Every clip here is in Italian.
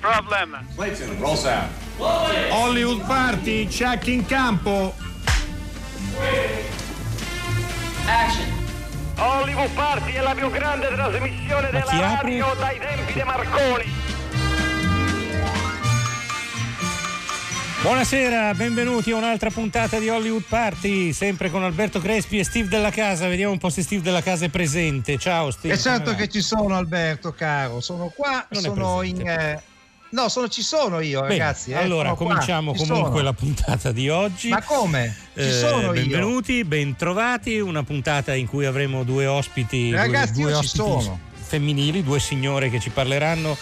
No problem. Clayton, roll sound. Hollywood Party, check in campo. Action. Hollywood Party è la più grande trasmissione della radio dai tempi di Marconi. Buonasera, benvenuti a un'altra puntata di Hollywood Party, sempre con Alberto Crespi e Steve Della Casa. Vediamo un po' se Steve Della Casa è presente. Ciao Steve. E certo che ci sono Alberto, caro, sono qua, Non è sono in... presente. eh, No, sono, ci sono io Bene, ragazzi. eh, allora qua, cominciamo ci comunque sono. la puntata di oggi. Ma come? Ci Eh, sono io. benvenuti, bentrovati. Una puntata in cui avremo due ospiti, due- Ragazzi, due, io ci ospiti femminili, due signore che ci parleranno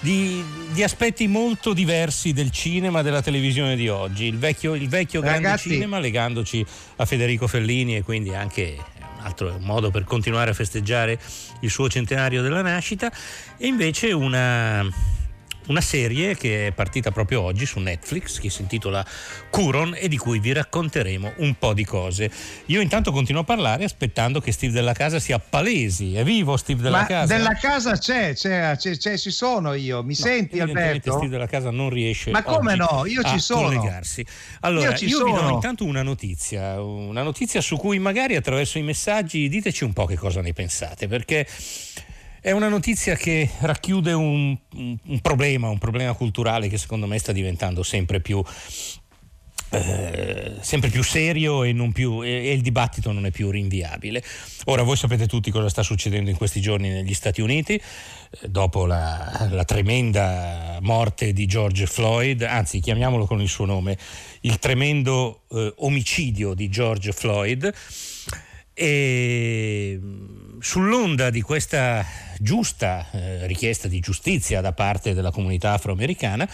di, di aspetti molto diversi del cinema, della televisione di oggi. Il vecchio, il vecchio grande Ragazzi. cinema legandoci a Federico Fellini e quindi anche un altro modo per continuare a festeggiare il suo centenario della nascita. E invece una una serie che è partita proprio oggi su Netflix che si intitola Curon e di cui vi racconteremo un po' di cose. Io intanto continuo a parlare aspettando che Steve della casa sia palesi. È vivo Steve della Ma casa? della casa c'è, c'è, c'è, c'è, ci sono io. Mi No, senti Alberto? Steve della casa non riesce Ma come no? Io ci a sono. collegarsi. Allora, Io ci io vi do intanto una notizia, una notizia su cui magari attraverso i messaggi diteci un po' che cosa ne pensate, perché è una notizia che racchiude un, un- problema, un problema culturale che secondo me sta diventando sempre più, eh, sempre più serio e, più- e- e il dibattito non è più rinviabile. Ora voi sapete tutti cosa sta succedendo in questi giorni negli Stati Uniti, eh, dopo la, la tremenda morte di George Floyd, anzi chiamiamolo con il suo nome, il tremendo eh, omicidio di George Floyd. E sull'onda di questa giusta eh, richiesta di giustizia da parte della comunità afroamericana,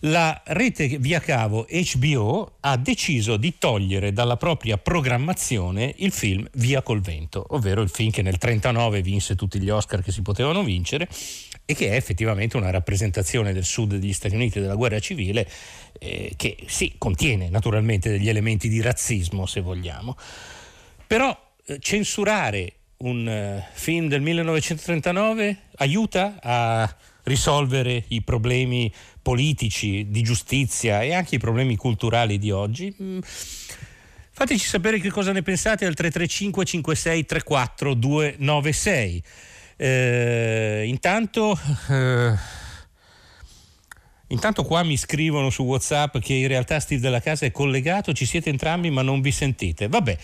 la rete via cavo HBO ha deciso di togliere dalla propria programmazione il film Via col vento, ovvero il film che nel 1939 vinse tutti gli Oscar che si potevano vincere e che è effettivamente una rappresentazione del sud degli Stati Uniti della guerra civile eh, che sì, contiene naturalmente degli elementi di razzismo se vogliamo. Però eh, censurare un eh, film del 1939 aiuta a risolvere i problemi politici, di giustizia e anche i problemi culturali di oggi? Mm, Fateci sapere che cosa ne pensate al 335 56 34 296. Eh, intanto, eh, intanto qua mi scrivono su WhatsApp che in realtà Steve della casa è collegato, ci siete entrambi ma non vi sentite. Vabbè,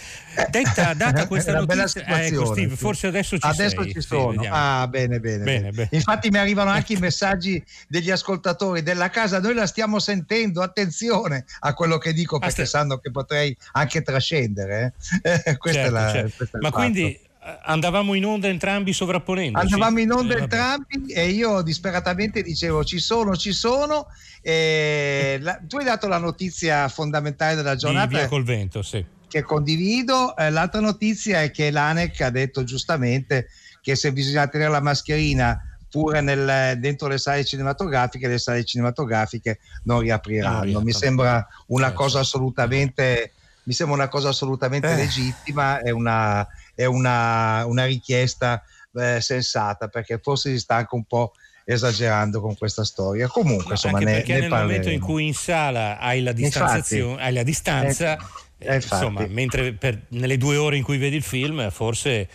detta, data questa notizia, ah, ecco situazione, Steve, forse adesso ci Adesso sei. ci sono. vediamo. ah, bene, bene, Bene, bene. Infatti mi arrivano anche i messaggi degli ascoltatori della casa. Noi la stiamo sentendo. Attenzione a quello che dico perché Aspetta. sanno che potrei anche trascendere. eh. Eh, questo è Certo, la- certo. questo è Ma quindi andavamo in onda entrambi sovrapponendoci? Andavamo in onda Eh, entrambi e io disperatamente dicevo ci sono, ci sono. E la- tu hai dato la notizia fondamentale della Di giornata via col vento, sì. che condivido. Eh, l'altra notizia è che l'ANEC ha detto giustamente che se bisogna tenere la mascherina pure nel- dentro le sale cinematografiche, le sale cinematografiche non riapriranno. Mi sembra una Certo. cosa assolutamente. Mi sembra una cosa assolutamente Eh. legittima, è una, è una, una richiesta eh, sensata perché forse si sta anche un po' esagerando con questa storia. Comunque, insomma, anche ne, perché ne nel momento in parleremo. cui in sala hai la distanziazione, hai la distanza, Eh, eh, infatti. insomma, mentre per- nelle due ore in cui vedi il film, forse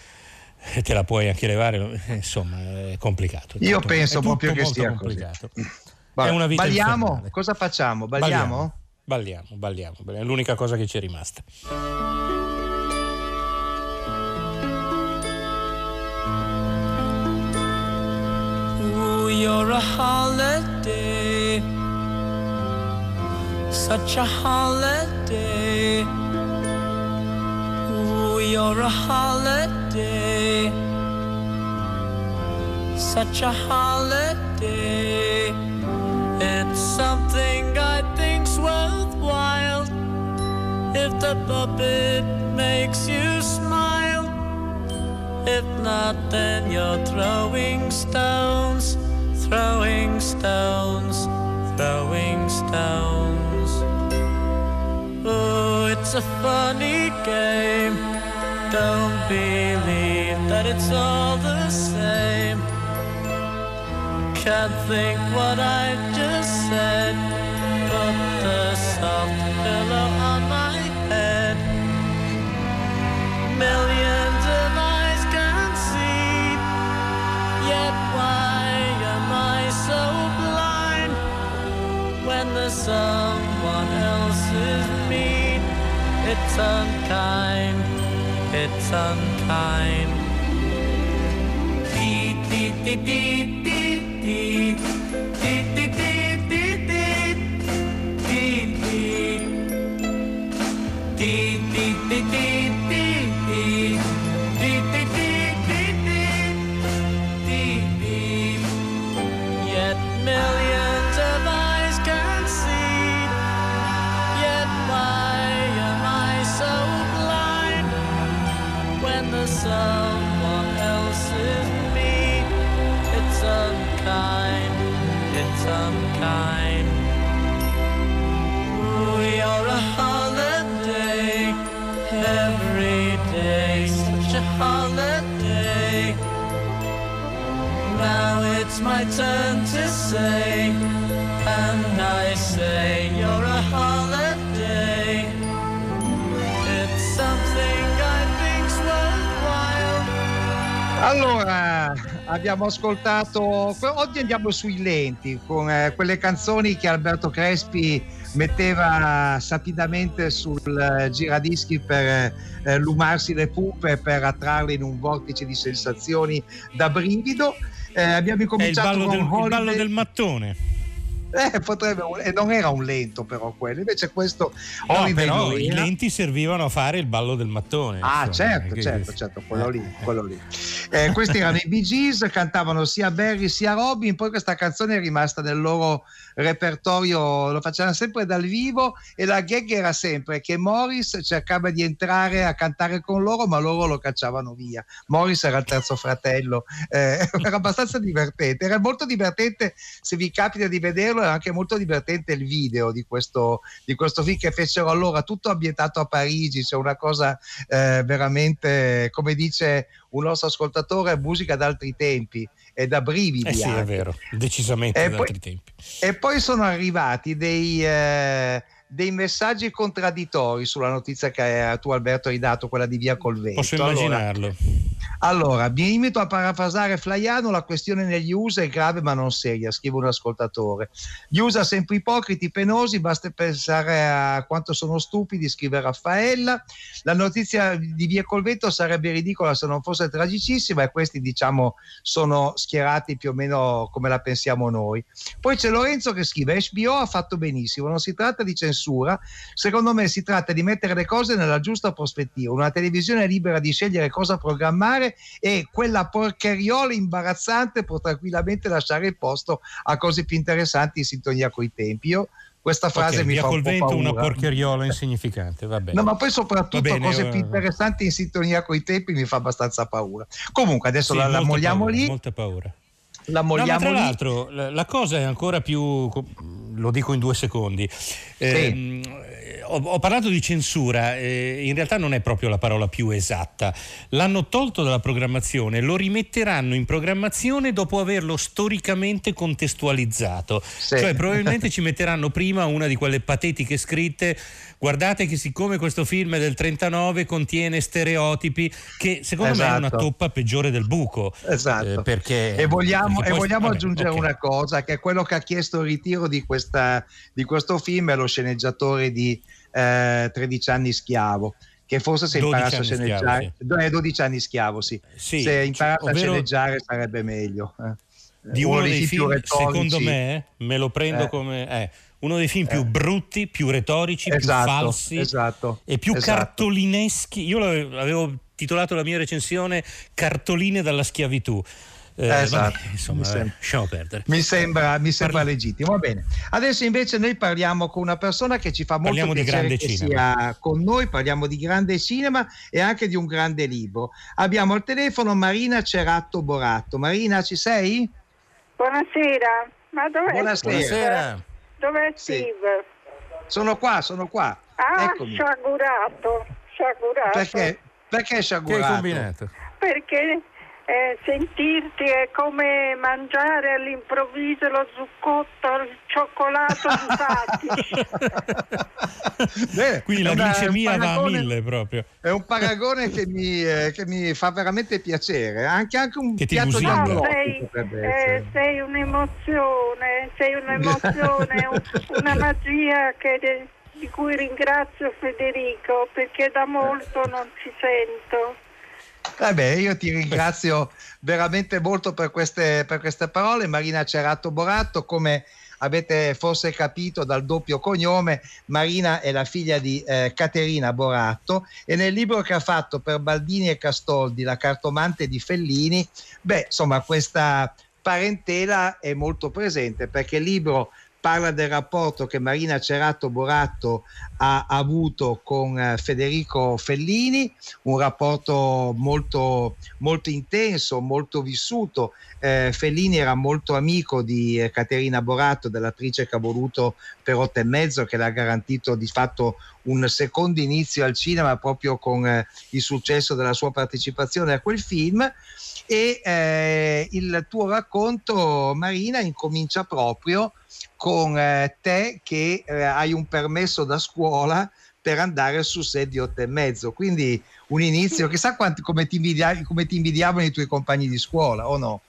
eh, te la puoi anche levare, eh, insomma, è complicato. Io tutto- penso proprio che sia complicato. Vabbè, È una vita balliamo? infernale. Cosa facciamo? Balliamo? Balliamo, balliamo, balliamo. È l'unica cosa che ci è rimasta. A holiday, such a holiday. Ooh, you're a holiday, such a holiday. It's something I think's worthwhile if the puppet makes you smile. If not, then you're throwing stones, throwing stones, throwing stones. Oh, it's a funny game. Don't believe that it's all the same. can't think what I just said. Put the soft pillow on my head. Millions someone else's mean. It's unkind, it's unkind. Dee dee dee dee dee. Abbiamo ascoltato, oggi andiamo sui lenti, con eh, quelle canzoni che Alberto Crespi metteva sapidamente sul eh, giradischi per eh, lumarsi le pupe, per attrarle in un vortice di sensazioni da brivido. Eh, abbiamo È il incominciato ballo, con del, il ballo del mattone. Eh, potrebbe, e non era un lento però quello, invece questo No, però i lenti servivano a fare il ballo del mattone. Ah, insomma, certo, che- certo, certo, quello lì, Eh, quello lì. Eh, questi erano i Bee Gees, cantavano sia Barry sia Robin, poi questa canzone è rimasta nel loro repertorio, lo facevano sempre dal vivo e la gag era sempre che Morris cercava di entrare a cantare con loro, ma loro lo cacciavano via. Morris era il terzo fratello, eh, era abbastanza divertente, era molto divertente se vi capita di vederlo, era anche molto divertente il video di questo, di questo film che fecero allora, tutto ambientato a Parigi, c'è una cosa eh, veramente, come dice un nostro ascoltatore, musica d'altri tempi e da brividi. Eh sì, è anche. vero, decisamente E da poi- altri tempi. E poi sono arrivati dei, eh, dei messaggi contraddittori sulla notizia che eh, tu Alberto hai dato, quella di Via Colvento. Posso Allora, immaginarlo. allora, mi limito a parafrasare Flaiano, la questione negli USA è grave ma non seria, scrive un ascoltatore. Gli USA sempre ipocriti, penosi, basta pensare a quanto sono stupidi, scrive Raffaella. La notizia di Via Colvento sarebbe ridicola se non fosse tragicissima e questi diciamo sono schierati più o meno come la pensiamo noi. Poi c'è Lorenzo che scrive HBO ha fatto benissimo, non si tratta di censura, secondo me si tratta di mettere le cose nella giusta prospettiva, una televisione libera di scegliere cosa programmare e quella porcheriola imbarazzante può tranquillamente lasciare il posto a cose più interessanti in sintonia coi tempi. Io questa frase Ok, mi fa un po' vento una paura. porcheriola insignificante, va bene. No, ma poi soprattutto bene, cose eh, più interessanti in sintonia coi tempi mi fa abbastanza paura. Comunque adesso Sì, la, la molta molliamo paura, lì, Molta paura. La No, molliamo tra lì. l'altro la, cosa è ancora più, lo dico in due secondi, Ehm, ho, ho parlato di censura, eh, in realtà non è proprio la parola più esatta, l'hanno tolto dalla programmazione, lo rimetteranno in programmazione dopo averlo storicamente contestualizzato, Sì. cioè probabilmente ci metteranno prima una di quelle patetiche scritte guardate che siccome questo film è del 39 contiene stereotipi che secondo me è una Esatto. toppa peggiore del buco Esatto. eh, perché e vogliamo, perché e poi- vogliamo vabbè, aggiungere ok. una cosa, che quello che ha chiesto il ritiro di, questa, di questo film è lo sceneggiatore di eh, 13 anni schiavo. Che forse se 12 imparasse a anni schiavo, sceneggiare, eh, 12 anni schiavo, sì. Sì, se imparasse ovvero- a sceneggiare sarebbe meglio. eh. di uno, dei film più film, secondo me, me lo prendo Eh. come eh, uno dei film più Eh. brutti, più retorici, Esatto, più falsi esatto, e più esatto. cartolineschi. Io l'avevo avevo titolato la mia recensione Cartoline dalla schiavitù. Eh, Esatto, vabbè, insomma, mi sembra. lasciamo perdere. Mi sembra, mi sembra Parli- legittimo. Va bene. Adesso invece noi parliamo con una persona che ci fa molto Parliamo di piacere grande che cinema. sia con noi, parliamo di grande cinema e anche di un grande libro. Abbiamo al telefono Marina Ceratto Boratto. Marina, ci sei? Buonasera, ma dov'è Buonasera. Buonasera. Dov'è Sì. Steve? Sono qua, sono qua. Ah, Eccomi. sciagurato, sciagurato. Perché? Perché Che hai sciagurato? combinato? Perché eh, sentirti è come mangiare all'improvviso lo zuccotto, il cioccolato di. Beh, Qui la glicemia va a mille proprio. È un paragone che mi, eh, che mi fa veramente piacere, anche, anche un Che ti piatto di. No, sei, eh, sei un'emozione, sei un'emozione, un- una magia che- di cui ringrazio Federico perché da molto non ci sento. Vabbè, io ti ringrazio veramente molto per queste, per queste parole. Marina Cerato Boratto, come avete forse capito dal doppio cognome, Marina è la figlia di eh, Caterina Boratto e nel libro che ha fatto per Baldini e Castoldi, La cartomante di Fellini, beh, insomma, questa parentela è molto presente perché il libro parla del rapporto che Marina Cerato Boratto ha avuto con eh, Federico Fellini, un rapporto molto, molto intenso, molto vissuto. Eh, Fellini era molto amico di eh, Caterina Boratto, dell'attrice che ha voluto per otto e mezzo, che le ha garantito di fatto un secondo inizio al cinema proprio con eh, il successo della sua partecipazione a quel film. E eh, il tuo racconto, Marina, incomincia proprio con eh, te che eh, hai un permesso da scuola per andare su set di otto e mezzo. Quindi un inizio, chissà quanti, come, ti invidia- come ti invidiavano i tuoi compagni di scuola, o no?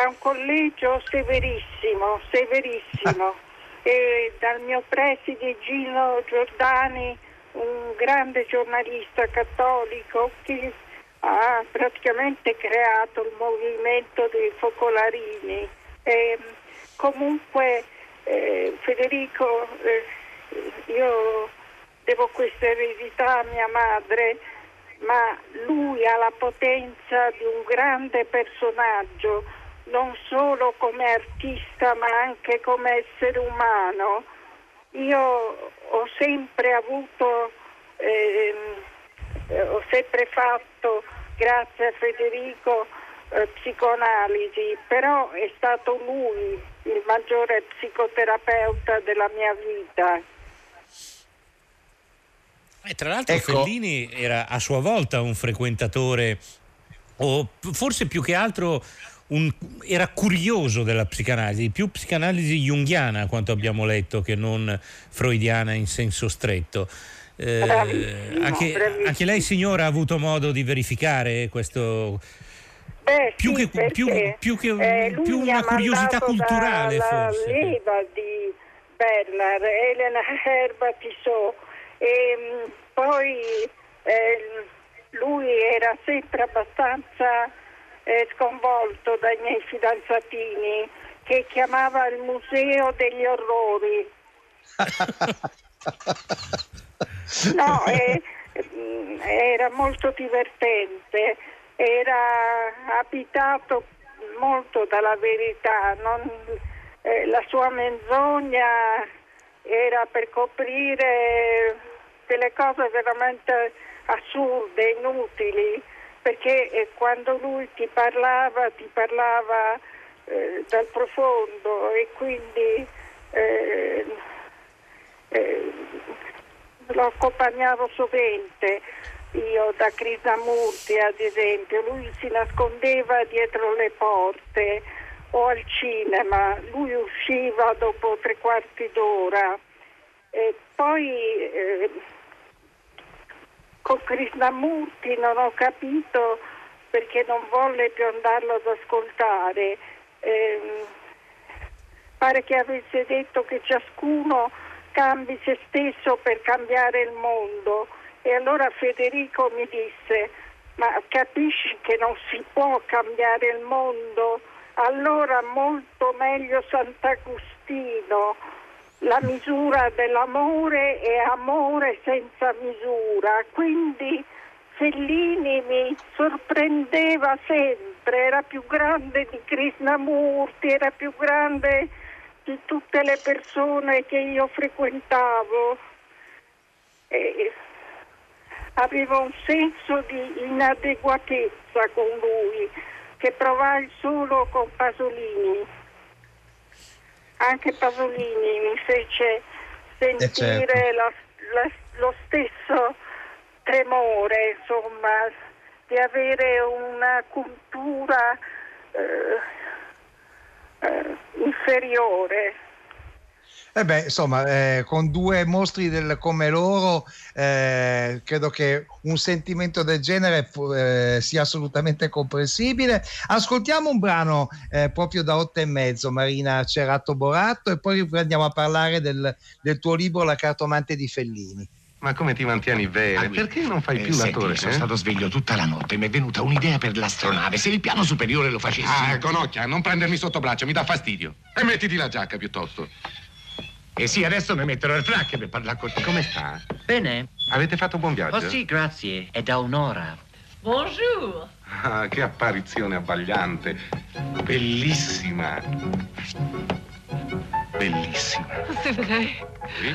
Da un collegio severissimo, severissimo. e dal mio preside Gino Giordani, un grande giornalista cattolico che ha praticamente creato il movimento dei focolarini. E, comunque eh, Federico, eh, io devo questa eredità a mia madre, ma lui ha la potenza di un grande personaggio, non solo come artista ma anche come essere umano. Io ho sempre avuto, ehm, eh, ho sempre fatto, grazie a Federico, eh, psicoanalisi, però è stato lui il maggiore psicoterapeuta della mia vita. E tra l'altro Ecco. Fellini era a sua volta un frequentatore, o forse più che altro un- era curioso della psicanalisi, più psicanalisi junghiana, a quanto abbiamo letto, che non freudiana in senso stretto. Eh, Bravissimo, anche, bravissimo. anche lei signora ha avuto modo di verificare questo Beh, Più sì, che- più- più che eh, più una curiosità culturale, forse. leva di Bernard, Elena Herba Tissot e mh, poi eh, lui era sempre abbastanza eh, sconvolto dai miei fidanzatini che chiamava il museo degli orrori. No, eh, era molto divertente, era abitato molto dalla verità, non- eh, la sua menzogna era per coprire delle cose veramente assurde, inutili, perché eh, quando lui ti parlava, ti parlava eh, dal profondo e quindi eh, eh, lo accompagnavo sovente io da Krishnamurti ad esempio, lui si nascondeva dietro le porte o al cinema, lui usciva dopo tre quarti d'ora. E poi eh, con Krishnamurti non ho capito perché non volle più andarlo ad ascoltare. Ehm, pare che avesse detto che ciascuno cambi se stesso per cambiare il mondo. E allora Federico mi disse, ma capisci che non si può cambiare il mondo? Allora molto meglio Sant'Agostino, la misura dell'amore è amore senza misura. Quindi Fellini mi sorprendeva sempre, era più grande di Krishnamurti, era più grande di tutte le persone che io frequentavo. E avevo un senso di inadeguatezza con lui che provai solo con Pasolini. Anche Pasolini mi fece sentire certo. la- la- lo stesso tremore, insomma, di avere una cultura eh, eh, inferiore. Eh beh, insomma, eh, con due mostri del, come loro, eh, credo che un sentimento del genere eh, sia assolutamente comprensibile. Ascoltiamo un brano eh, proprio da otto e mezzo, Marina Cerato Boratto, e poi riprendiamo a parlare del, del tuo libro La cartomante di Fellini. Ma come ti mantieni bene? Ah, Perché non fai eh, più senti, l'attore? Sono eh? stato sveglio tutta la notte. Mi è venuta un'idea per l'astronave. Se il piano superiore lo facessi. Ah, Conocchia, non prendermi sotto braccio, mi dà fastidio. E mettiti la giacca piuttosto. E sì, adesso mi metterò il frac per parlare con te. Come sta? Bene. Avete fatto buon viaggio? Oh sì, grazie. È da un'ora. Bonjour. Ah, che apparizione abbagliante. Bellissima. Bellissima. C'est vrai. Oui?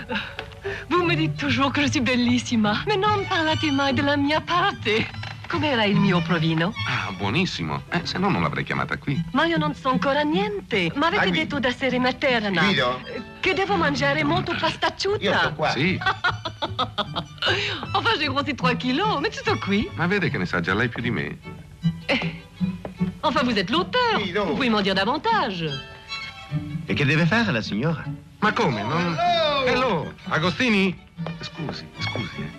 Vous me dites toujours que je suis bellissima, mais non parlate mai della mia parte. Com'era il mio provino? Ah, buonissimo. Eh, se no non l'avrei chiamata qui. Ma io non so ancora niente. Ma avete Guido. detto d'essere materna. Guido? Che devo mangiare molto pastacciuta. Io sto qua. Sì, Enfin, j'ai grossi 3 kilos, mais tutto qui. ma vede che ne sa già lei più di me. Eh. Enfin, vous êtes l'auteur. Guido. Vous pouvez m'en dire davantage. E che deve fare la signora? Ma come? Non... Hello! Agostini? Scusi, scusi.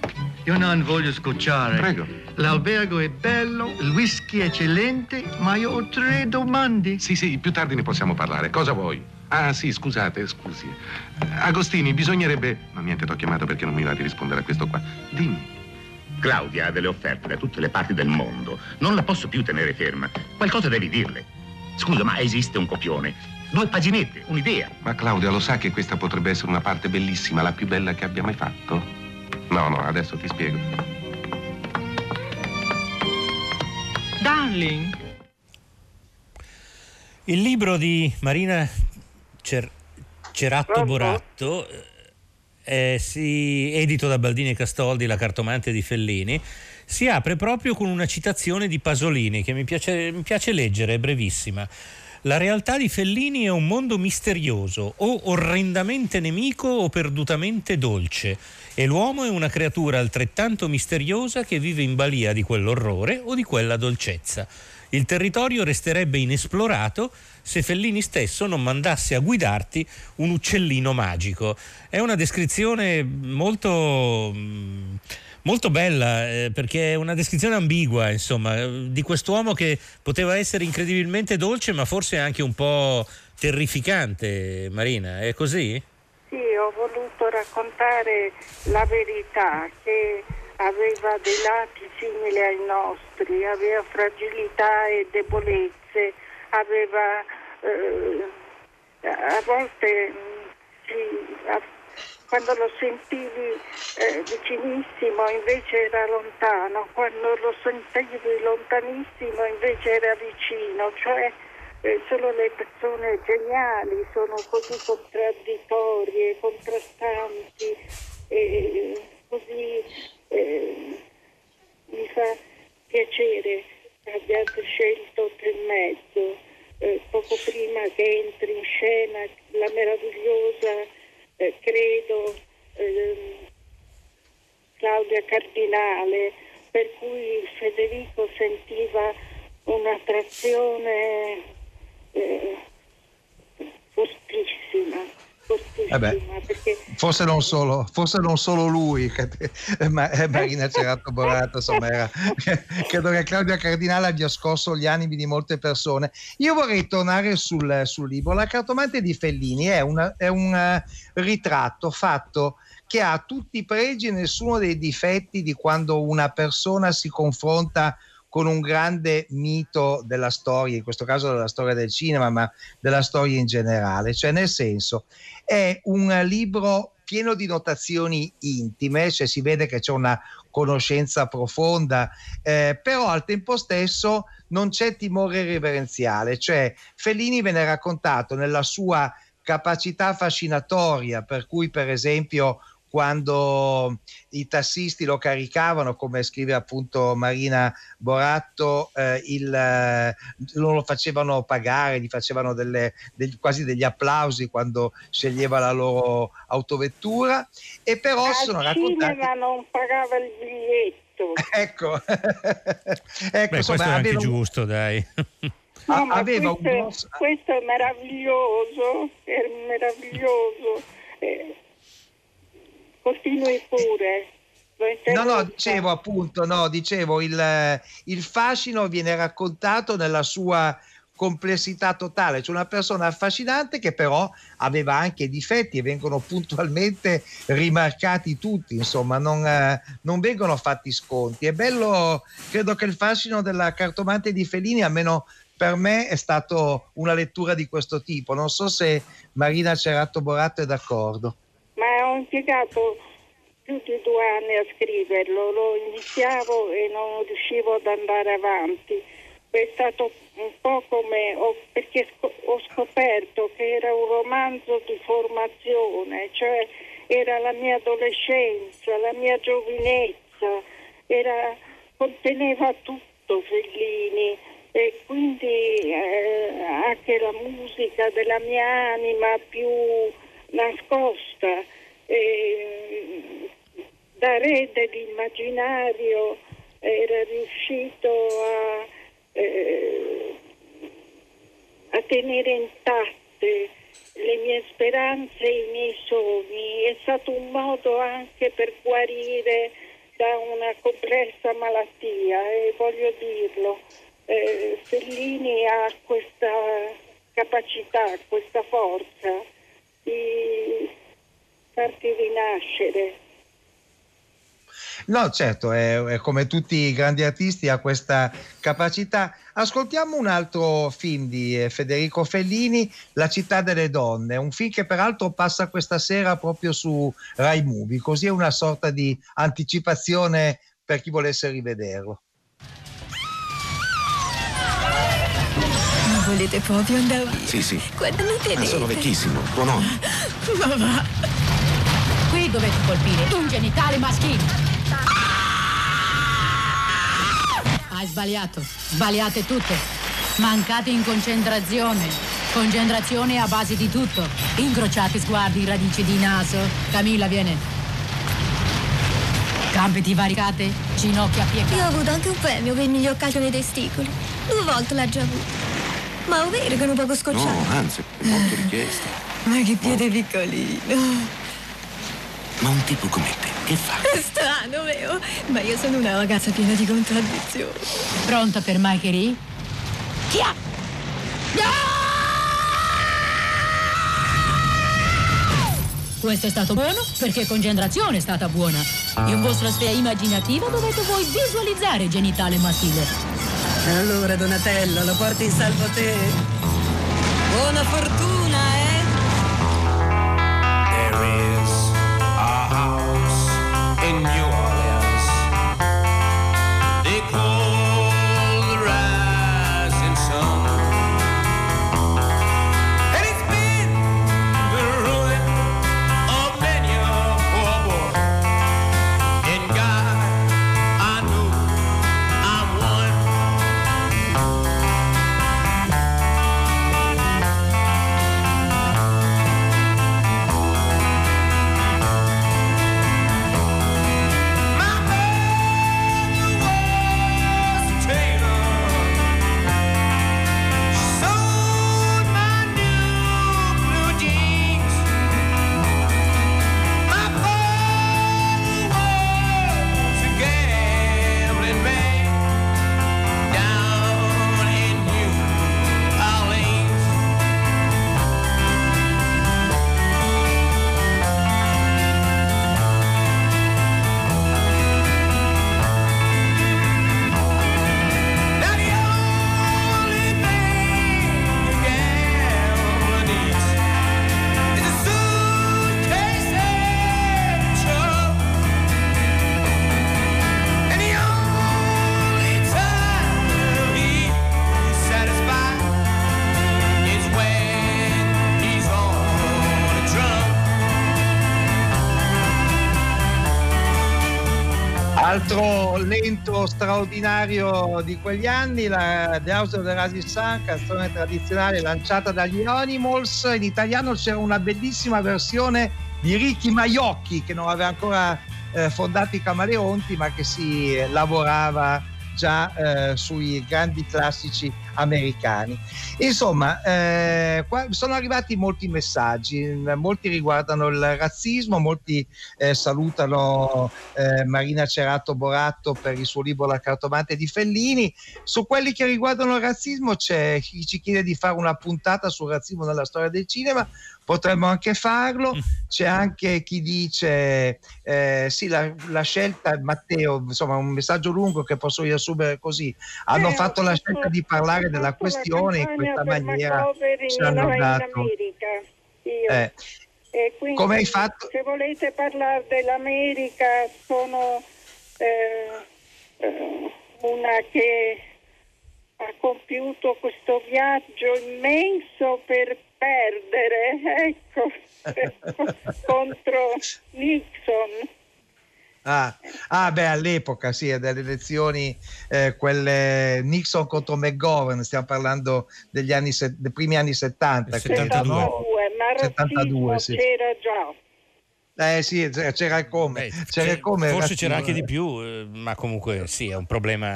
Io non voglio scocciare. Prego. L'albergo è bello, il whisky è eccellente, ma io ho tre domande. Sì, sì, più tardi ne possiamo parlare. Cosa vuoi? Ah, sì, scusate, scusi. Eh, Agostini, bisognerebbe... Ma niente, t'ho chiamato perché non mi va di rispondere a questo qua. Dimmi. Claudia ha delle offerte da tutte le parti del mondo. Non la posso più tenere ferma. Qualcosa devi dirle. Scusa, ma esiste un copione? Due paginette, un'idea. Ma Claudia lo sa che questa potrebbe essere una parte bellissima, la più bella che abbia mai fatto? No, no, adesso ti spiego. Darling. Il libro di Marina Cer- Ceratto Pronto? Boratto, eh, si, edito da Baldini e Castoldi, La cartomante di Fellini, si apre proprio con una citazione di Pasolini che mi piace, mi piace leggere, è brevissima. La realtà di Fellini è un mondo misterioso, o orrendamente nemico o perdutamente dolce, e l'uomo è una creatura altrettanto misteriosa che vive in balia di quell'orrore o di quella dolcezza. Il territorio resterebbe inesplorato se Fellini stesso non mandasse a guidarti un uccellino magico. È una descrizione molto, mm, molto bella eh, perché è una descrizione ambigua, insomma, eh, di quest'uomo che poteva essere incredibilmente dolce, ma forse anche un po' terrificante, Marina. È così? Sì, ho voluto raccontare la verità che aveva dei lati simili ai nostri, aveva fragilità e debolezze, aveva eh, a volte sì, a- quando lo sentivi eh, vicinissimo invece era lontano, quando lo sentivi lontanissimo invece era vicino, cioè eh, solo le persone geniali sono così contraddittorie, contrastanti, e così eh, mi fa piacere che abbiate scelto tre mezzo, eh, poco prima che entri in scena la meravigliosa, eh, credo, ehm, Claudia Cardinale, per cui Federico sentiva un'attrazione eh, fortissima, Vabbè. perché Forse non solo, forse non solo lui, eh, ma eh, Marina Cerato Borato, insomma, era- credo che Claudia Cardinale abbia scosso gli animi di molte persone. Io vorrei tornare sul, sul libro. La cartomante di Fellini è, una- è un eh, ritratto fatto che ha tutti i pregi e nessuno dei difetti di quando una persona si confronta con un grande mito della storia, in questo caso della storia del cinema, ma della storia in generale. Cioè, nel senso, è un libro pieno di notazioni intime, cioè si vede che c'è una conoscenza profonda, eh, però al tempo stesso non c'è timore reverenziale, cioè Fellini viene raccontato nella sua capacità fascinatoria, per cui per esempio quando i tassisti lo caricavano, come scrive appunto Marina Boratto, eh, il, eh, non lo facevano pagare, gli facevano delle, degli, quasi degli applausi quando sceglieva la loro autovettura e però Al sono raccontati... cinema non pagava il biglietto. Ecco, ecco Beh, insomma, questo è anche aveva un- giusto, dai. No, ma aveva un questo, grosso- questo è meraviglioso, è meraviglioso. Continui pure. No, no, dicevo appunto, no, dicevo, il, il fascino viene raccontato nella sua complessità totale, c'è una persona affascinante che però aveva anche difetti e vengono puntualmente rimarcati tutti, insomma, non, eh, non vengono fatti sconti. È bello, credo che il fascino della cartomante di Fellini, almeno per me, è stato una lettura di questo tipo. Non so se Marina Ceratto Boratto è d'accordo. Ma ho impiegato più di due anni a scriverlo, lo iniziavo e non riuscivo ad andare avanti. È stato un po' come, ho- perché ho scoperto che era un romanzo di formazione, cioè era la mia adolescenza, la mia giovinezza, era- conteneva tutto Fellini e quindi eh, anche la musica della mia anima più nascosta. E, da re dell'immaginario era riuscito a, eh, a tenere intatte le mie speranze e i miei sogni. È stato un modo anche per guarire da una complessa malattia e voglio dirlo. eh, Fellini ha questa capacità, questa forza di farti rinascere. No, certo, è, è come tutti i grandi artisti ha questa capacità. Ascoltiamo un altro film di eh, Federico Fellini, La città delle donne, un film che peraltro passa questa sera proprio su Rai Movie, così è una sorta di anticipazione per chi volesse rivederlo. Volete proprio andare via? Sì, sì. Quando mi Ma tenete? sono vecchissimo, buon nome. Ma va. Qui dovete colpire un genitale maschile. Hai sbagliato. Sbagliate tutte. Mancate in concentrazione. Concentrazione a base di tutto. Incrociati sguardi, radici di naso. Camilla, viene. Campiti varicate, ginocchia piegate. Io ho avuto anche un premio per il miglior calcio nei testicoli. Due volte l'ha già avuto. Ma è vero che è un poco scocciato. No, anzi, è molto richiesto. Ma che piede piccolino. Ma un tipo come te, che fa? È strano, vero? Ma io sono una ragazza piena di contraddizioni. Pronta per Machery? Chia! Questo è stato buono perché concentrazione è stata buona. In vostra sfera immaginativa dovete voi visualizzare genitale maschile. Allora, Donatello, lo porti in salvo te? Buona fortuna, eh? There is Lento straordinario di quegli anni, la The House of the Rising Sun, canzone tradizionale lanciata dagli Animals. In italiano c'era una bellissima versione di Ricky Maiocchi che non aveva ancora eh, fondato i Camaleonti, ma che si lavorava già eh, sui grandi classici americani. Insomma, eh, sono arrivati molti messaggi, molti riguardano il razzismo, molti eh, salutano eh, Marina Cerato Boratto per il suo libro La cartomante di Fellini. Su quelli che riguardano il razzismo c'è chi ci chiede di fare una puntata sul razzismo nella storia del cinema, potremmo anche farlo. C'è anche chi dice: eh, sì, la, la scelta, Matteo, insomma, un messaggio lungo che posso riassumere così. Hanno Eh, fatto la scelta di parlare della questione in questa maniera ci hanno in dato. America. Io. Eh, E quindi, Come hai fatto? Se volete parlare dell'America, sono eh, eh, una che ha compiuto questo viaggio immenso per perdere, ecco, contro Nixon. Ah, ah, beh, all'epoca sì, delle elezioni, eh, quelle Nixon contro McGovern, stiamo parlando degli anni, se- dei primi anni 70, credo, 72, no? ma 72, razzismo sì. c'era già. Eh sì, c'era il come, c'era il come Forse c'era anche di più, eh, ma comunque sì, è un problema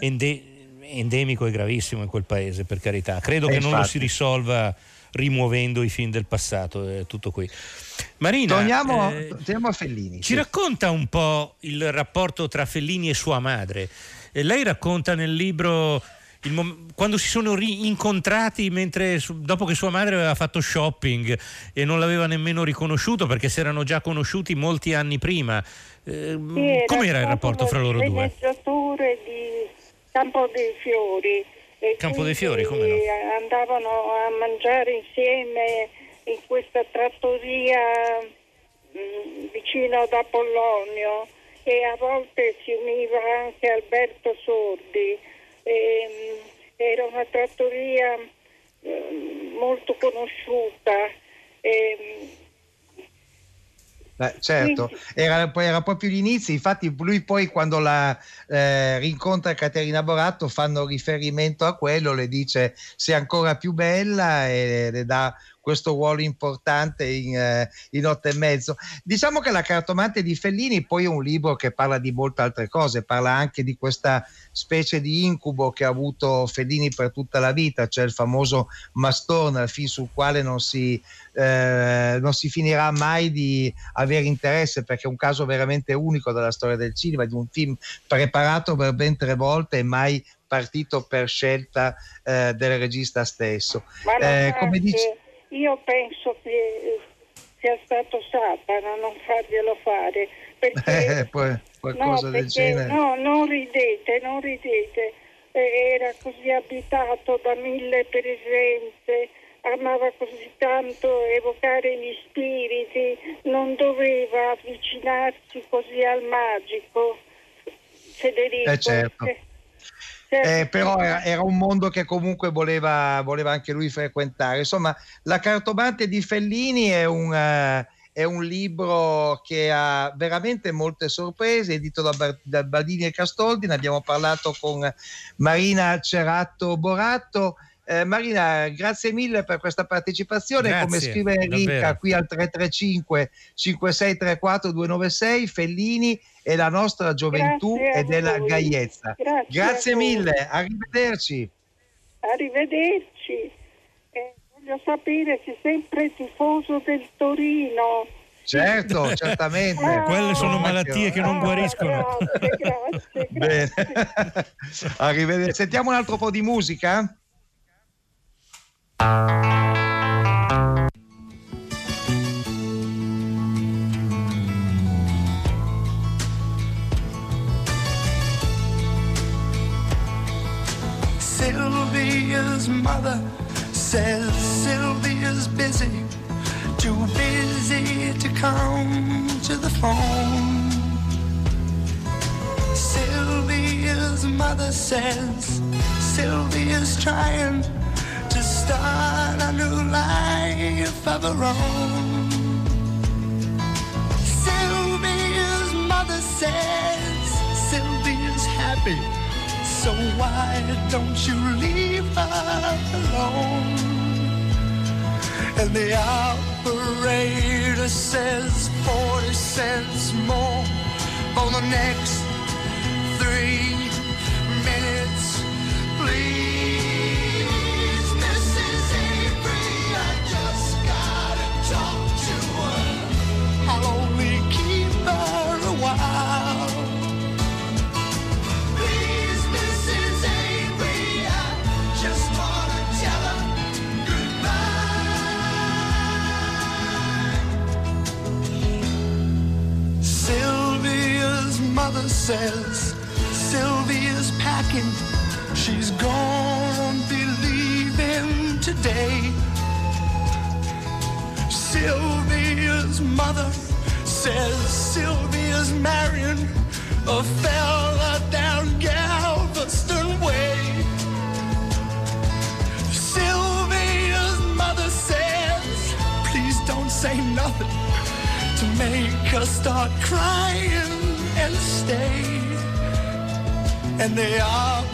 ende- endemico e gravissimo in quel paese, per carità. Credo Eh, che non lo infatti. si risolva rimuovendo i film del passato, è tutto qui. Marina, Torniamo, eh, torniamo a Fellini. ci racconta un po' il rapporto tra Fellini e sua madre. Eh, lei racconta nel libro il mom- quando si sono rincontrati mentre, su- dopo che sua madre aveva fatto shopping e non l'aveva nemmeno riconosciuto perché si erano già conosciuti molti anni prima. Eh, Sì, era com'era il rapporto fra loro due? sceneggiatore di Campo dei Fiori. E Campo dei Fiori, come no? Andavano a mangiare insieme in questa trattoria mh, vicino ad Apollonio e a volte si univa anche Alberto Sordi. E, mh, era una trattoria mh, molto conosciuta. E, certo, era, era proprio gli inizi, infatti lui poi quando la eh, rincontra Caterina Boratto fanno riferimento a quello, le dice sei ancora più bella e le dà questo ruolo importante in, eh, in otto e mezzo. Diciamo che La cartomante di Fellini poi è un libro che parla di molte altre cose, parla anche di questa specie di incubo che ha avuto Fellini per tutta la vita, cioè il famoso Mastone, il film sul quale non si, eh, non si finirà mai di avere interesse perché è un caso veramente unico della storia del cinema, di un film preparato per ben tre volte e mai partito per scelta eh, del regista stesso. Eh, come dici? Io penso che sia stato Satana non farglielo fare perché Eh, poi qualcosa no, del perché, genere. no, non ridete, non ridete. Eh, Era così abitato da mille presenze, amava così tanto evocare gli spiriti, non doveva avvicinarsi così al magico. Federico. Eh, certo. Eh, Eh, però era, era un mondo che comunque voleva, voleva anche lui frequentare. Insomma, La cartomante di Fellini è un, eh, è un libro che ha veramente molte sorprese, edito da, Bar- da Baldini e Castoldi. Ne abbiamo parlato con Marina Ceratto Boratto. Eh, Marina, grazie mille per questa partecipazione. Grazie, Come scrive Enrica davvero. qui al 335 5634 296, Fellini è la nostra gioventù Grazie a ed è la voi. gaiezza. Grazie Grazie mille, arrivederci. Arrivederci. Eh, voglio sapere se sempre tifoso del Torino. Certo, certamente. Ah, Quelle sono malattie che non guariscono. Grazie, grazie. Bene. Arrivederci. Sentiamo un altro po' di musica? Sylvia's mother says Sylvia's busy, too busy to come to the phone. Sylvia's mother says Sylvia's trying start a new life of her own. Sylvia's mother says baby. So why don't you leave her alone? And the operator says 40 cents more for the next three minutes, please. And the operator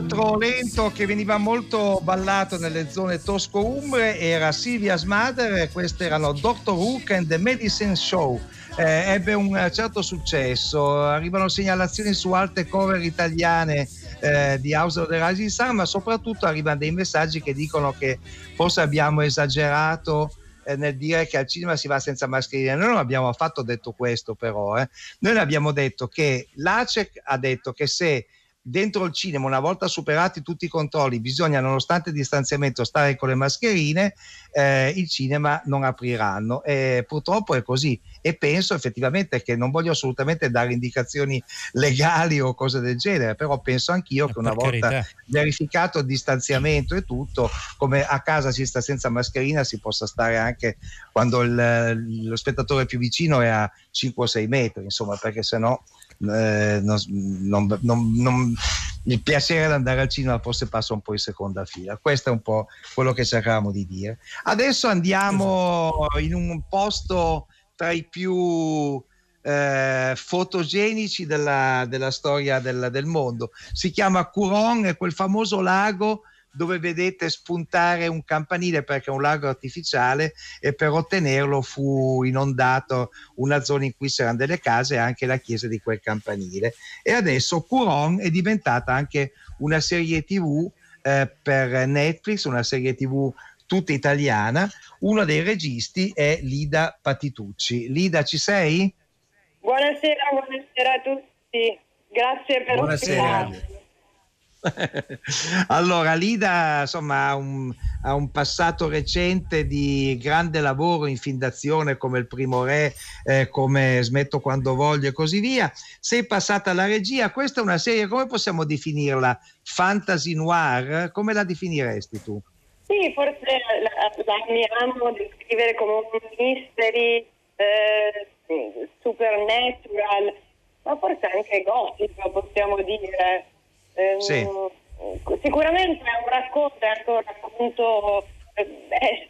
altro lento che veniva molto ballato nelle zone tosco-umbre era Silvia's Mother e questi erano Dr. Hook and the Medicine Show. Eh, ebbe un certo successo, arrivano segnalazioni su alte cover italiane eh, di House of the Rising Sun, ma soprattutto arrivano dei messaggi che dicono che forse abbiamo esagerato eh, nel dire che al cinema si va senza mascherine. Noi non abbiamo affatto detto questo però, eh. noi abbiamo detto che l'ACEC ha detto che se dentro il cinema, una volta superati tutti i controlli, bisogna, nonostante il distanziamento, stare con le mascherine, eh, il cinema non apriranno. E purtroppo è così. E penso effettivamente che non voglio assolutamente dare indicazioni legali o cose del genere, però penso anch'io che una volta carità. verificato il distanziamento e tutto, come a casa si sta senza mascherina, si possa stare anche quando il- lo spettatore più vicino è a 5 o 6 metri, insomma, perché sennò eh, non, non- non- il piacere di andare al cinema forse passa un po' in seconda fila. Questo è un po' quello che cercavamo di dire. Adesso andiamo in un posto tra i più eh, fotogenici della, della storia del, del mondo. Si chiama Curon, è quel famoso lago dove vedete spuntare un campanile perché è un lago artificiale e per ottenerlo fu inondato una zona in cui c'erano delle case e anche la chiesa di quel campanile. E adesso Curon è diventata anche una serie tv eh, per Netflix, una serie tv tutta italiana. Uno dei registi è Lida Patitucci. Lida, ci sei? Buonasera, buonasera a tutti. Grazie per Buonasera. ospitarmi. allora, Lida insomma, ha un, ha un passato recente di grande lavoro in film d'azione come Il Primo Re, eh, come Smetto quando voglio e così via. Sei passata alla regia, questa è una serie, come possiamo definirla? Fantasy noir? Come la definiresti tu? Sì, forse la, la amiamo descrivere come un mystery eh, supernatural, ma forse anche gotico, possiamo dire. Ehm, Sì. Sicuramente è un racconto, è anche un racconto eh,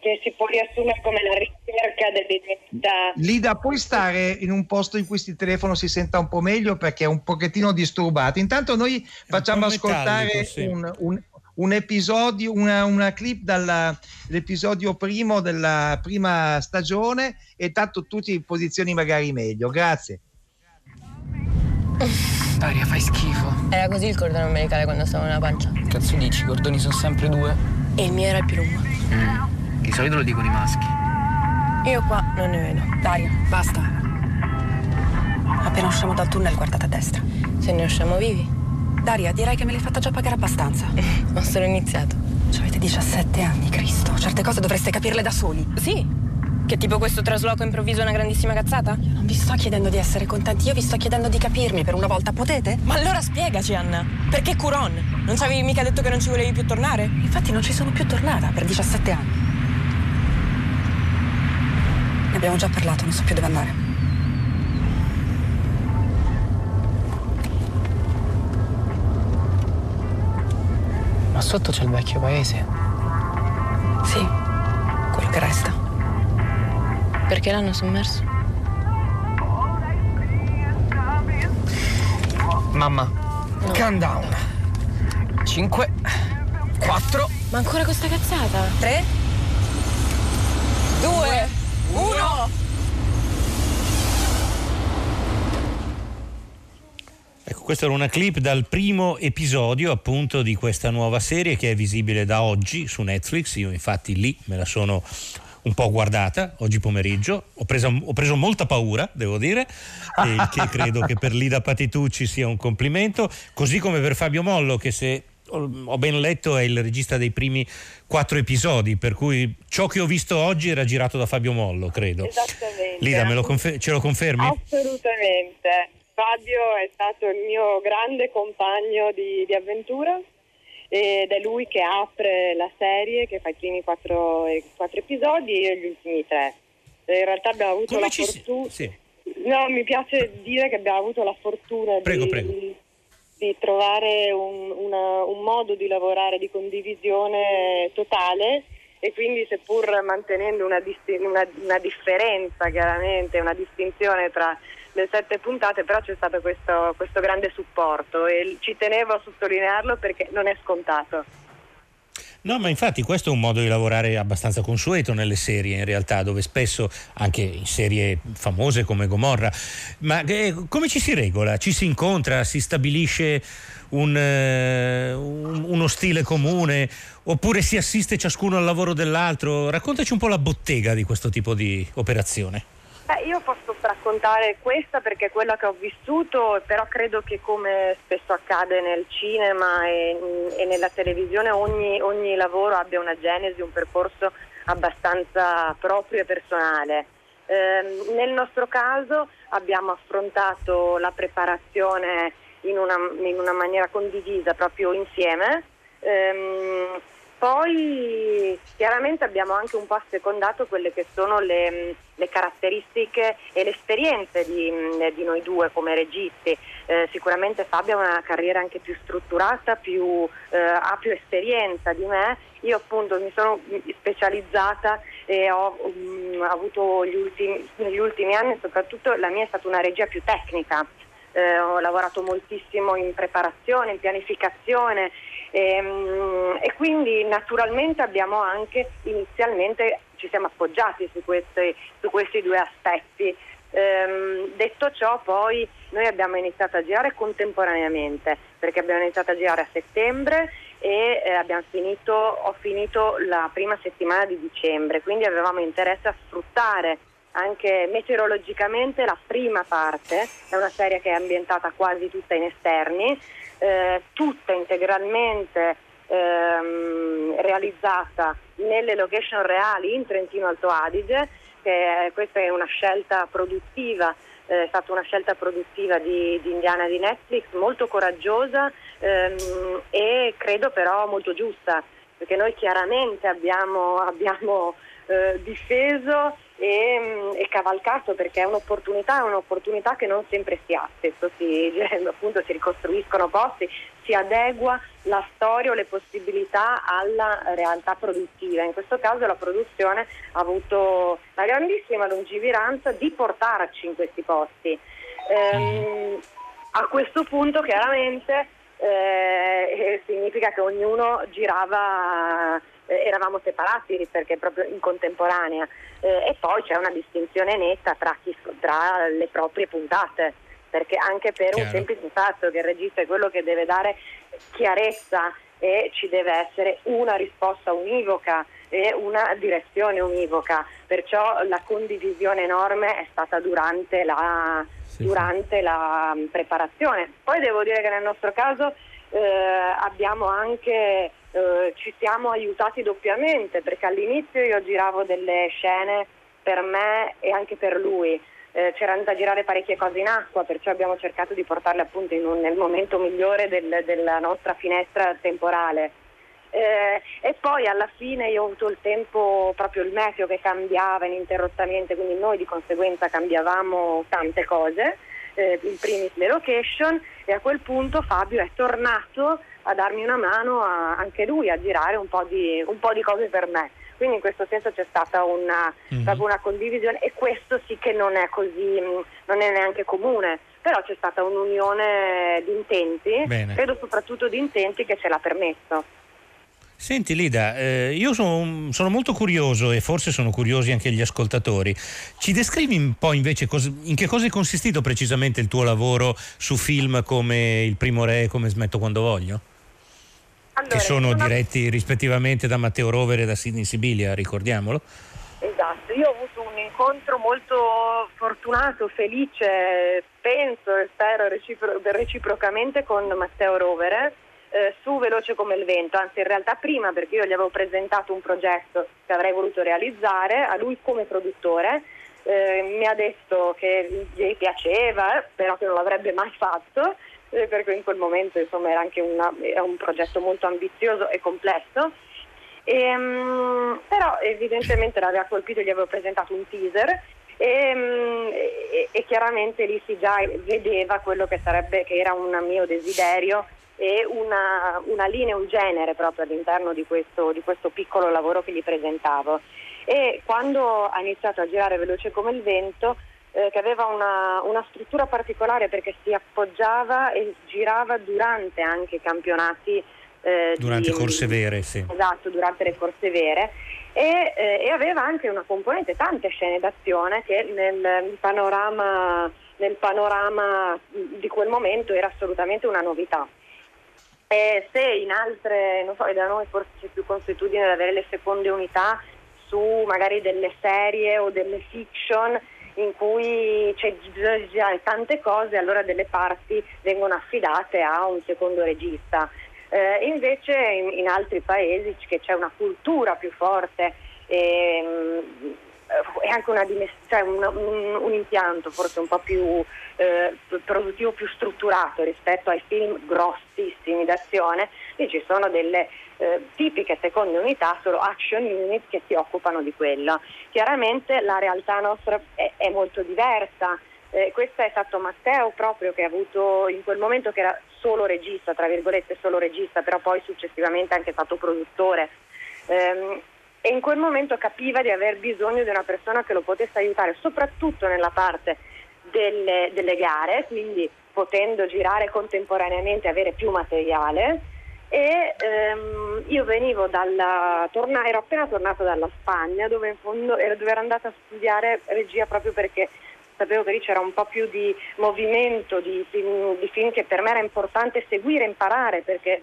che si può riassumere come la ricerca dell'identità. Lida, puoi stare in un posto in cui il telefono si senta un po' meglio perché è un pochettino disturbato. Intanto noi facciamo po' ascoltare sì. un, un- un episodio, una, una clip dall'episodio primo della prima stagione e tanto tutti in posizioni magari meglio. Grazie. Daria, fai schifo. Era così il cordone ombelicale quando stavo nella pancia. Cazzo dici, i cordoni sono sempre due. E il mio era il più lungo. Mm. Di solito lo dicono i maschi. Io qua non ne vedo. Daria, basta. Appena usciamo dal tunnel, guardate a destra. Se ne usciamo vivi. Daria, direi che me l'hai fatta già pagare abbastanza. Ho solo iniziato. Ci avete 17 anni, Cristo. Certe cose dovreste capirle da soli. Sì. Che tipo questo trasloco improvviso è una grandissima cazzata? Non vi sto chiedendo di essere contenti, io vi sto chiedendo di capirmi per una volta, potete? Ma allora spiegaci, Anna. Perché Curon? Non ci avevi mica detto che non ci volevi più tornare? Infatti non ci sono più tornata per 17 anni. Ne abbiamo già parlato, non so più dove andare. Ma sotto c'è il vecchio paese. Sì, quello che resta. Perché l'hanno sommerso? Mamma, calm down. 5, 4. Ma ancora questa cazzata? Tre, Due, uno. Ecco, questa era una clip dal primo episodio appunto di questa nuova serie che è visibile da oggi su Netflix. Io infatti lì me la sono un po' guardata oggi pomeriggio, ho, presa- ho preso molta paura, devo dire, e il che credo che per Lida Patitucci sia un complimento, così come per Fabio Mollo che se ho ben letto è il regista dei primi quattro episodi, per cui ciò che ho visto oggi era girato da Fabio Mollo, credo. Esattamente. Lida, me lo confer- ce lo confermi? Assolutamente. Fabio è stato il mio grande compagno di, di avventura ed è lui che apre la serie, che fa i primi quattro, quattro episodi e io gli ultimi tre. In realtà abbiamo avuto Come la ci si- fortuna... sì. No, mi piace dire che abbiamo avuto la fortuna Prego, di, prego. di trovare un, una- un modo di lavorare di condivisione totale e quindi seppur mantenendo una, una- una differenza chiaramente, una distinzione tra le sette puntate, però c'è stato questo, questo grande supporto e ci tenevo a sottolinearlo perché non è scontato. No, ma infatti questo è un modo di lavorare abbastanza consueto nelle serie in realtà, dove spesso, anche in serie famose come Gomorra, ma eh, come ci si regola? Ci si incontra, si stabilisce un, eh, un- uno stile comune oppure si assiste ciascuno al lavoro dell'altro? Raccontaci un po' la bottega di questo tipo di operazione. Beh, io posso raccontare questa perché è quella che ho vissuto, però credo che come spesso accade nel cinema e, e nella televisione ogni, ogni lavoro abbia una genesi, un percorso abbastanza proprio e personale. Ehm, nel nostro caso abbiamo affrontato la preparazione in una, in una maniera condivisa proprio insieme. Ehm, poi chiaramente abbiamo anche un po' assecondato quelle che sono le, le caratteristiche e le esperienze di, di noi due come registi. Eh, sicuramente Fabio ha una carriera anche più strutturata, più, eh, ha più esperienza di me. Io appunto mi sono specializzata e ho mm, avuto ultimi, negli ultimi anni soprattutto la mia è stata una regia più tecnica. Eh, ho lavorato moltissimo in preparazione, in pianificazione ehm, e quindi naturalmente abbiamo anche inizialmente ci siamo appoggiati su questi, su questi due aspetti. Ehm, detto ciò poi noi abbiamo iniziato a girare contemporaneamente perché abbiamo iniziato a girare a settembre e eh, finito, ho finito la prima settimana di dicembre, quindi avevamo interesse a sfruttare anche meteorologicamente la prima parte, è una serie che è ambientata quasi tutta in esterni, eh, tutta integralmente ehm, realizzata nelle location reali in Trentino Alto Adige, che questa è una scelta produttiva, eh, è stata una scelta produttiva di, di Indiana di Netflix, molto coraggiosa ehm, e credo però molto giusta, perché noi chiaramente abbiamo, abbiamo eh, difeso e, mm, e cavalcato perché è un'opportunità, è un'opportunità che non sempre si ha, spesso si, appunto, si ricostruiscono posti, si adegua la storia o le possibilità alla realtà produttiva. In questo caso la produzione ha avuto la grandissima lungimiranza di portarci in questi posti. Ehm, a questo punto chiaramente eh, significa che ognuno girava, eh, eravamo separati perché proprio in contemporanea Eh, e poi c'è una distinzione netta tra, chi- tra le proprie puntate perché anche per un Chiaro. semplice fatto che il regista è quello che deve dare chiarezza e ci deve essere una risposta univoca e una direzione univoca, perciò la condivisione enorme è stata durante la, durante la mm, preparazione. Poi devo dire che nel nostro caso eh, abbiamo anche, eh, ci siamo aiutati doppiamente perché all'inizio io giravo delle scene per me e anche per lui. eh, c'erano da girare parecchie cose in acqua, perciò abbiamo cercato di portarle appunto un- nel momento migliore del- della nostra finestra temporale. Eh, e poi alla fine io ho avuto il tempo, proprio il meteo che cambiava ininterrottamente, quindi noi di conseguenza cambiavamo tante cose, eh, in primis le location e a quel punto Fabio è tornato a darmi una mano a- anche lui a girare un po' di, un po' di cose per me. Quindi in questo senso c'è stata una, proprio una condivisione e questo sì che non è così, non è neanche comune, però c'è stata un'unione di intenti, Bene. credo soprattutto di intenti che ce l'ha permesso. Senti Lida, eh, io sono, sono molto curioso e forse sono curiosi anche gli ascoltatori. Ci descrivi un po' invece cos- in che cosa è consistito precisamente il tuo lavoro su film come Il primo re e Come smetto quando voglio? che sono diretti rispettivamente da Matteo Rovere e da Sidney Sibilia, ricordiamolo. Esatto, io ho avuto un incontro molto fortunato, felice, penso e spero recipro- reciprocamente con Matteo Rovere eh, su Veloce come il vento, anzi in realtà prima perché io gli avevo presentato un progetto che avrei voluto realizzare a lui come produttore, eh, mi ha detto che gli piaceva, però che non l'avrebbe mai fatto, eh, perché in quel momento insomma era anche una- era un progetto molto ambizioso e complesso. Ehm, però evidentemente l'aveva colpito, gli avevo presentato un teaser ehm, e, e chiaramente lì si già vedeva quello che sarebbe che era un mio desiderio e una, una linea, un genere proprio all'interno di questo, di questo piccolo lavoro che gli presentavo. E quando ha iniziato a girare veloce come il vento, eh, che aveva una, una struttura particolare perché si appoggiava e girava durante anche i campionati eh, Durante di- corse vere, sì. Esatto, durante le corse vere. E, eh, e aveva anche una componente, tante scene d'azione che nel panorama, nel panorama di quel momento era assolutamente una novità. E se in altre, non so, da noi forse c'è più consuetudine ad avere le seconde unità su magari delle serie o delle fiction in cui c'è bisogno di girare tante cose, allora delle parti vengono affidate a un secondo regista. Eh, invece in, in altri paesi che c'è una cultura più forte ehm, e anche una dimess- cioè un, un- un impianto forse un po' più eh, produttivo, più strutturato rispetto ai film grossissimi d'azione, e ci sono delle eh, tipiche seconde unità, solo action unit che si occupano di quello. Chiaramente la realtà nostra è, è molto diversa. Eh, questo è stato Matteo proprio che ha avuto in quel momento che era solo regista, tra virgolette solo regista, però poi successivamente anche stato produttore. Ehm, e in quel momento capiva di aver bisogno di una persona che lo potesse aiutare, soprattutto nella parte delle, delle gare, quindi potendo girare contemporaneamente avere più materiale. E ehm, io venivo dalla torna- ero appena tornata dalla Spagna dove in fondo ero, dove ero andata a studiare regia proprio perché sapevo che lì c'era un po' più di movimento, di, film- di film che per me era importante seguire, imparare perché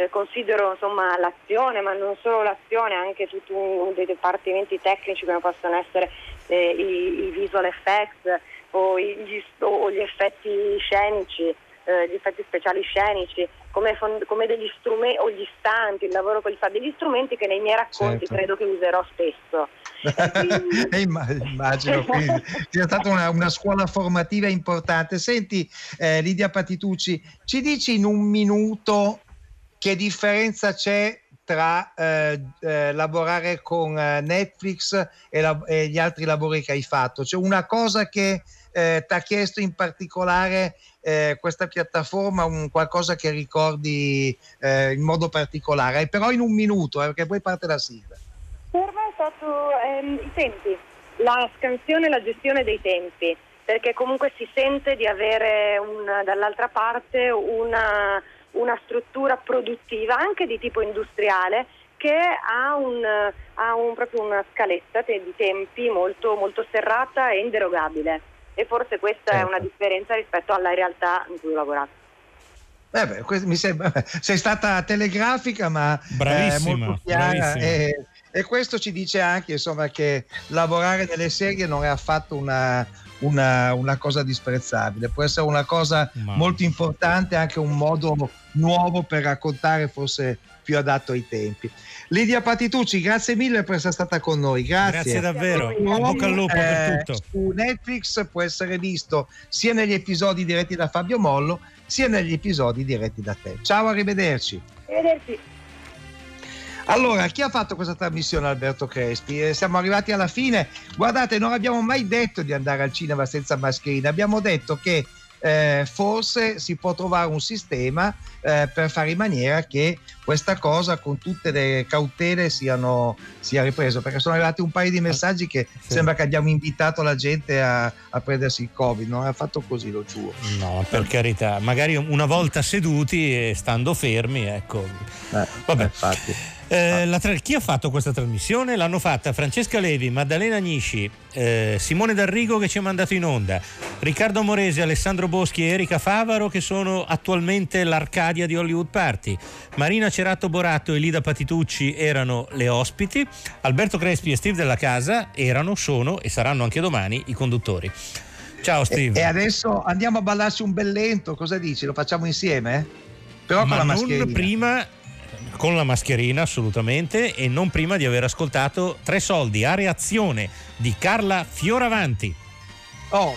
eh, considero insomma, l'azione, ma non solo l'azione, anche tutti dei dipartimenti tecnici come possono essere eh, i, i visual effects o, gli, o gli effetti scenici, eh, gli effetti speciali scenici, come, come degli strumenti o gli stanti, il lavoro che fa, degli strumenti che nei miei racconti Certo. credo che userò spesso. Eh, imma- immagino quindi sia stata una, una scuola formativa importante. Senti, eh, Lidia Patitucci, ci dici in un minuto che differenza c'è tra eh, eh, lavorare con eh, Netflix e, la- e gli altri lavori che hai fatto? C'è una cosa che eh, ti ha chiesto in particolare eh, questa piattaforma, un qualcosa che ricordi eh, in modo particolare, però in un minuto, eh, perché poi parte la sigla. Per me è stato ehm, i tempi, la scansione e la gestione dei tempi, perché comunque si sente di avere un- dall'altra parte una, una struttura produttiva anche di tipo industriale che ha, un, ha un- proprio una scaletta te- di tempi molto, molto serrata e inderogabile. E forse questa è una differenza rispetto alla realtà in cui ho lavorato. Eh beh, questo mi sembra, sei stata telegrafica ma eh, Bravissima, molto chiara bravissima. e, e questo ci dice anche insomma, che lavorare nelle serie non è affatto una, una- una cosa disprezzabile, può essere una cosa molto importante, anche un modo nuovo per raccontare forse più adatto ai tempi. Lidia Patitucci, grazie mille per essere stata con noi. Grazie, Grazie davvero. Bocca al lupo per eh, tutto. Su Netflix può essere visto sia negli episodi diretti da Fabio Mollo, sia negli episodi diretti da te. Ciao, arrivederci. Arrivederci. Allora, chi ha fatto questa trasmissione Alberto Crespi? Eh, siamo arrivati alla fine. Guardate, non abbiamo mai detto di andare al cinema senza mascherina, abbiamo detto che eh, forse si può trovare un sistema eh, per fare in maniera che questa cosa con tutte le cautele siano, sia ripreso, perché sono arrivati un paio di messaggi che sembra che abbiamo invitato la gente a, a prendersi il Covid, non è fatto così, lo giuro. No, per carità, magari una volta seduti e stando fermi, ecco. Vabbè. Eh, la tra- chi ha fatto questa trasmissione? L'hanno fatta Francesca Levi, Maddalena Agnisci, eh, Simone D'Arrigo che ci ha mandato in onda, Riccardo Moresi, Alessandro Boschi e Erika Favaro che sono attualmente l'Arcadia di Hollywood Party, Marina Cerato Boratto e Lida Patitucci erano le ospiti, Alberto Crespi e Steve Della Casa erano, sono e saranno anche domani i conduttori. Ciao Steve. E adesso andiamo a ballarci un bel lento, cosa dici? Lo facciamo insieme? Però con Ma la non mascherina. prima con la mascherina assolutamente e non prima di aver ascoltato Tre soldi a reazione di Carla Fioravanti. Oh,